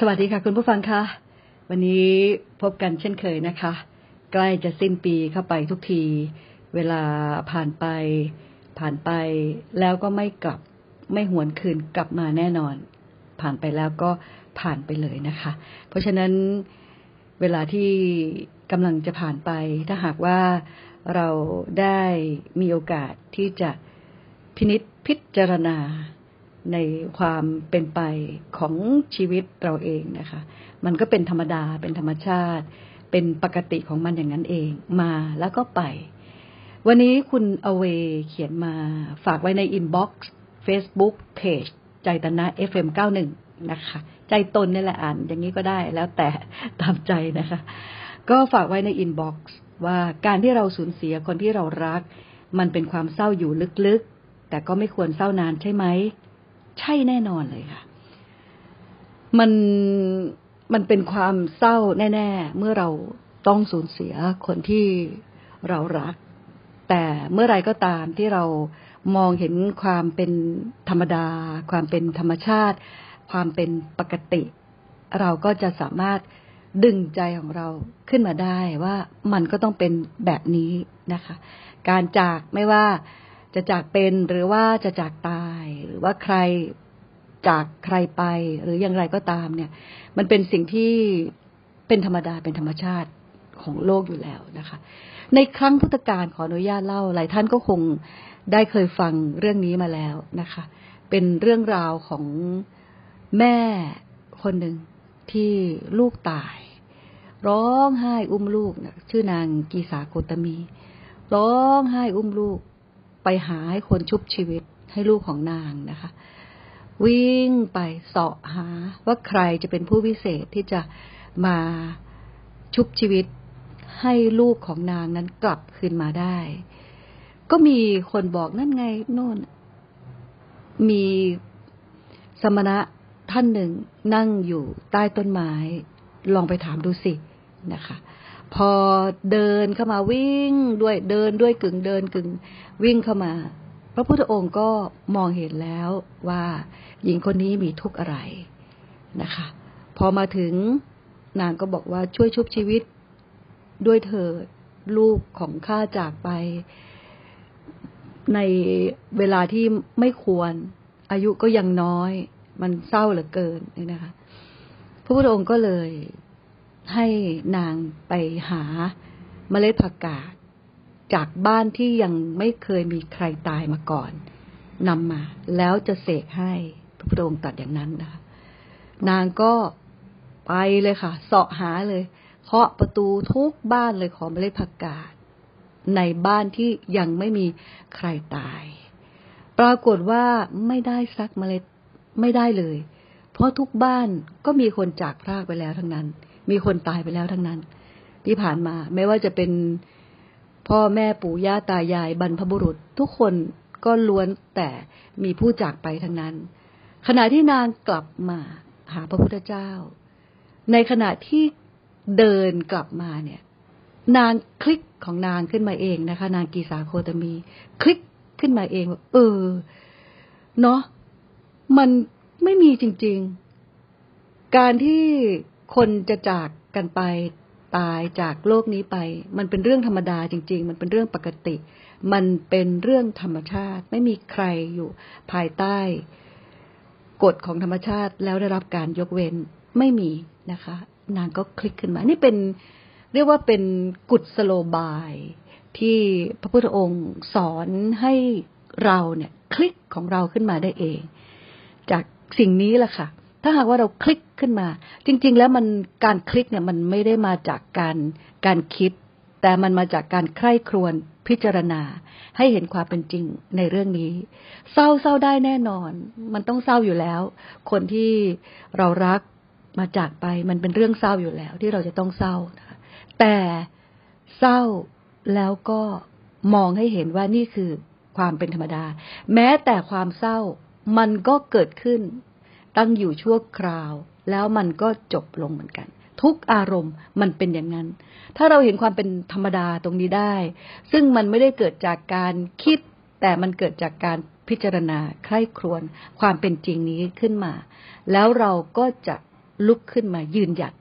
สวัสดีค่ะ คุณผู้ฟังคะวันนี้พบกันเช่นเคยนะคะ ใกล้จะสิ้นปีเข้าไปทุกที เวลาผ่านไป ผ่านไป แล้วก็ไม่กลับไม่หวนคืนกลับมาแน่นอน ผ่านไปแล้วก็ผ่านไปเลยนะคะ เพราะฉะนั้นเวลาที่กำลังจะผ่านไป ถ้าหากว่าเราได้มีโอกาสที่จะพินิษพิจารณา ในความเป็นไปของชีวิตเราเองนะคะ มันก็เป็นธรรมดาเป็นธรรมชาติ เป็นปกติของมันอย่างนั้นเองมาแล้วก็ไป วันนี้คุณอเวเขียนมาฝากไว้ในอินบ็อกซ์เฟซบุ๊กเพจใจตนะ FM91 นะคะ ใจตนนี่แหละอ่านอย่างนี้ก็ได้แล้วแต่ตามใจนะคะ ก็ฝากไว้ในอินบ็อกซ์ว่าการที่เราสูญเสียคนที่เรารัก มันเป็นความเศร้าอยู่ลึกๆ แต่ก็ไม่ควรเศร้านานใช่ไหม ใช่แน่นอนเลยค่ะ มันมันเป็นความเศร้าแน่ ๆ เมื่อเราต้องสูญเสียคนที่เรารัก แต่เมื่อไรก็ตามที่เรามองเห็นความเป็นธรรมดา ความเป็นธรรมชาติ ความเป็นปกติ เราก็จะสามารถดึงใจของเราขึ้นมาได้ว่ามันก็ต้องเป็นแบบนี้นะคะ การจากไม่ว่า จะจากเป็นหรือว่าจะจากตาย หรือว่าใครจากใครไปหรืออย่างไรก็ตามเนี่ย มันเป็นสิ่งที่เป็นธรรมดาเป็นธรรมชาติของโลกอยู่แล้วนะคะ ในครั้งพุทธกาลขออนุญาตเล่าหลายท่านก็คงได้เคยฟังเรื่องนี้มาแล้วนะคะ เป็นเรื่องราวของแม่คนหนึ่งที่ลูกตาย ร้องไห้อุ้มลูกนะชื่อนางกีสาโคตมี ร้องไห้อุ้มลูก ไปหาให้คนชุบชีวิตให้ลูกของนางนะคะ วิ่งไปเสาะหาว่าใครจะเป็นผู้วิเศษที่จะมาชุบชีวิตให้ลูกของนางนั้นกลับคืนมาได้ ก็มีคนบอกนั่นไงโน่น มีสมณะท่านหนึ่งนั่งอยู่ใต้ต้นไม้ ลองไปถามดูสินะคะ พอเดินเข้ามาวิ่งด้วยเดินด้วยกึ่งเดินกึ่งวิ่งเข้ามา พระพุทธองค์ก็มองเห็นแล้วว่า หญิงคนนี้มีทุกข์อะไรนะคะ พอมาถึงนางก็บอกว่าช่วยชุบชีวิตด้วยเถิดลูกของข้าจากไป ในเวลาที่ไม่ควร อายุก็ยังน้อย มันเศร้าเหลือเกินนี่นะคะ พระพุทธองค์ก็เลย ให้นางไปหาเมล็ดผักกาดจากบ้านที่ยังไม่เคยมีใครตายมาก่อนนำมา แล้วจะเสกให้พระพุทธองค์ตัดอย่างนั้นนะคะนางก็ไปเลยค่ะเสาะหาเลยเคาะประตูทุกบ้านเลยของเมล็ดผักกาดในบ้านที่ยังไม่มีใครตาย ปรากฏว่าไม่ได้ซักเมล็ดไม่ได้เลย เพราะทุกบ้านก็มีคนจากพรากไปแล้วทั้งนั้น มีคนตายไปแล้วทั้งนั้น ที่ผ่านมา ไม่ว่าจะเป็นพ่อแม่ปู่ย่าตายายบรรพบุรุษ ทุกคนก็ล้วนแต่มีผู้จากไปทั้งนั้น ขณะที่นางกลับมาหาพระพุทธเจ้า ในขณะที่เดินกลับมาเนี่ย นางคลิกของนางขึ้นมาเองนะคะ นางกีสาโคตมี คลิกขึ้นมาเองว่าเออ เนาะมันไม่มีจริง ๆ การที่ คนจะจากกันไปตายจากโลกนี้ไป มันเป็นเรื่องธรรมดาจริง ๆ มันเป็นเรื่องปกติ มันเป็นเรื่องธรรมชาติ ไม่มีใครอยู่ภายใต้ กฎของธรรมชาติแล้วได้รับการยกเว้นไม่มีนะคะ นางก็คลิกขึ้นมา นี่เป็นเรียกว่าเป็นกุศโลบาย ที่พระพุทธองค์สอนให้เราเนี่ย คลิกของเราขึ้นมาได้เอง จากสิ่งนี้แหละค่ะ ถ้าหากว่าเราคลิกขึ้นมา จริง ๆ แล้วมันการคลิกเนี่ยมันไม่ได้มาจากการการคิด แต่มันมาจากการใคร่ครวญพิจารณา ให้เห็นความเป็นจริงในเรื่องนี้ เศร้าเศร้าได้แน่นอน มันต้องเศร้าอยู่แล้ว คนที่เรารักมาจากไป มันเป็นเรื่องเศร้าอยู่แล้ว ที่เราจะต้องเศร้านะคะแต่เศร้าแล้วก็มองให้เห็นว่านี่คือความเป็นธรรมดา แม้แต่ความเศร้ามันก็เกิดขึ้น ตั้งอยู่ชั่วคราว แล้วมันก็จบลงเหมือนกัน ทุกอารมณ์มันเป็นอย่างนั้น ถ้าเราเห็นความเป็นธรรมดาตรงนี้ได้ ซึ่งมันไม่ได้เกิดจากการคิด แต่มันเกิดจากการพิจารณาใคร่ครวญความเป็นจริงนี้ขึ้นมา แล้วเราก็จะลุกขึ้นมายืนหยัด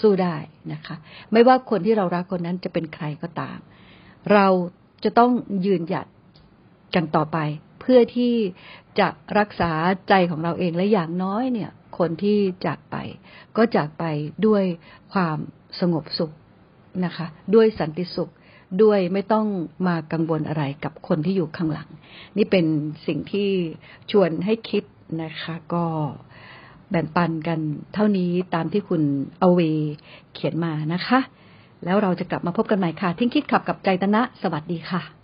สู้ได้นะคะ ไม่ว่าคนที่เรารักคนนั้นจะเป็นใครก็ตาม เราจะต้องยืนหยัดกันต่อไป เพื่อที่จะรักษาใจของเราเองและอย่างน้อยเนี่ย คนที่จากไป ก็จากไปด้วยความสงบสุขนะคะ ด้วยสันติสุขด้วยไม่ต้องมากังวลอะไรกับคนที่อยู่ข้างหลัง นี่เป็นสิ่งที่ชวนให้คิดนะคะ ก็แบ่งปันกันเท่านี้ตามที่คุณเอาเวเขียนมานะคะ แล้วเราจะกลับมาพบกันใหม่ค่ะ ทิ้งคิดขับกับใจตนะ สวัสดีค่ะ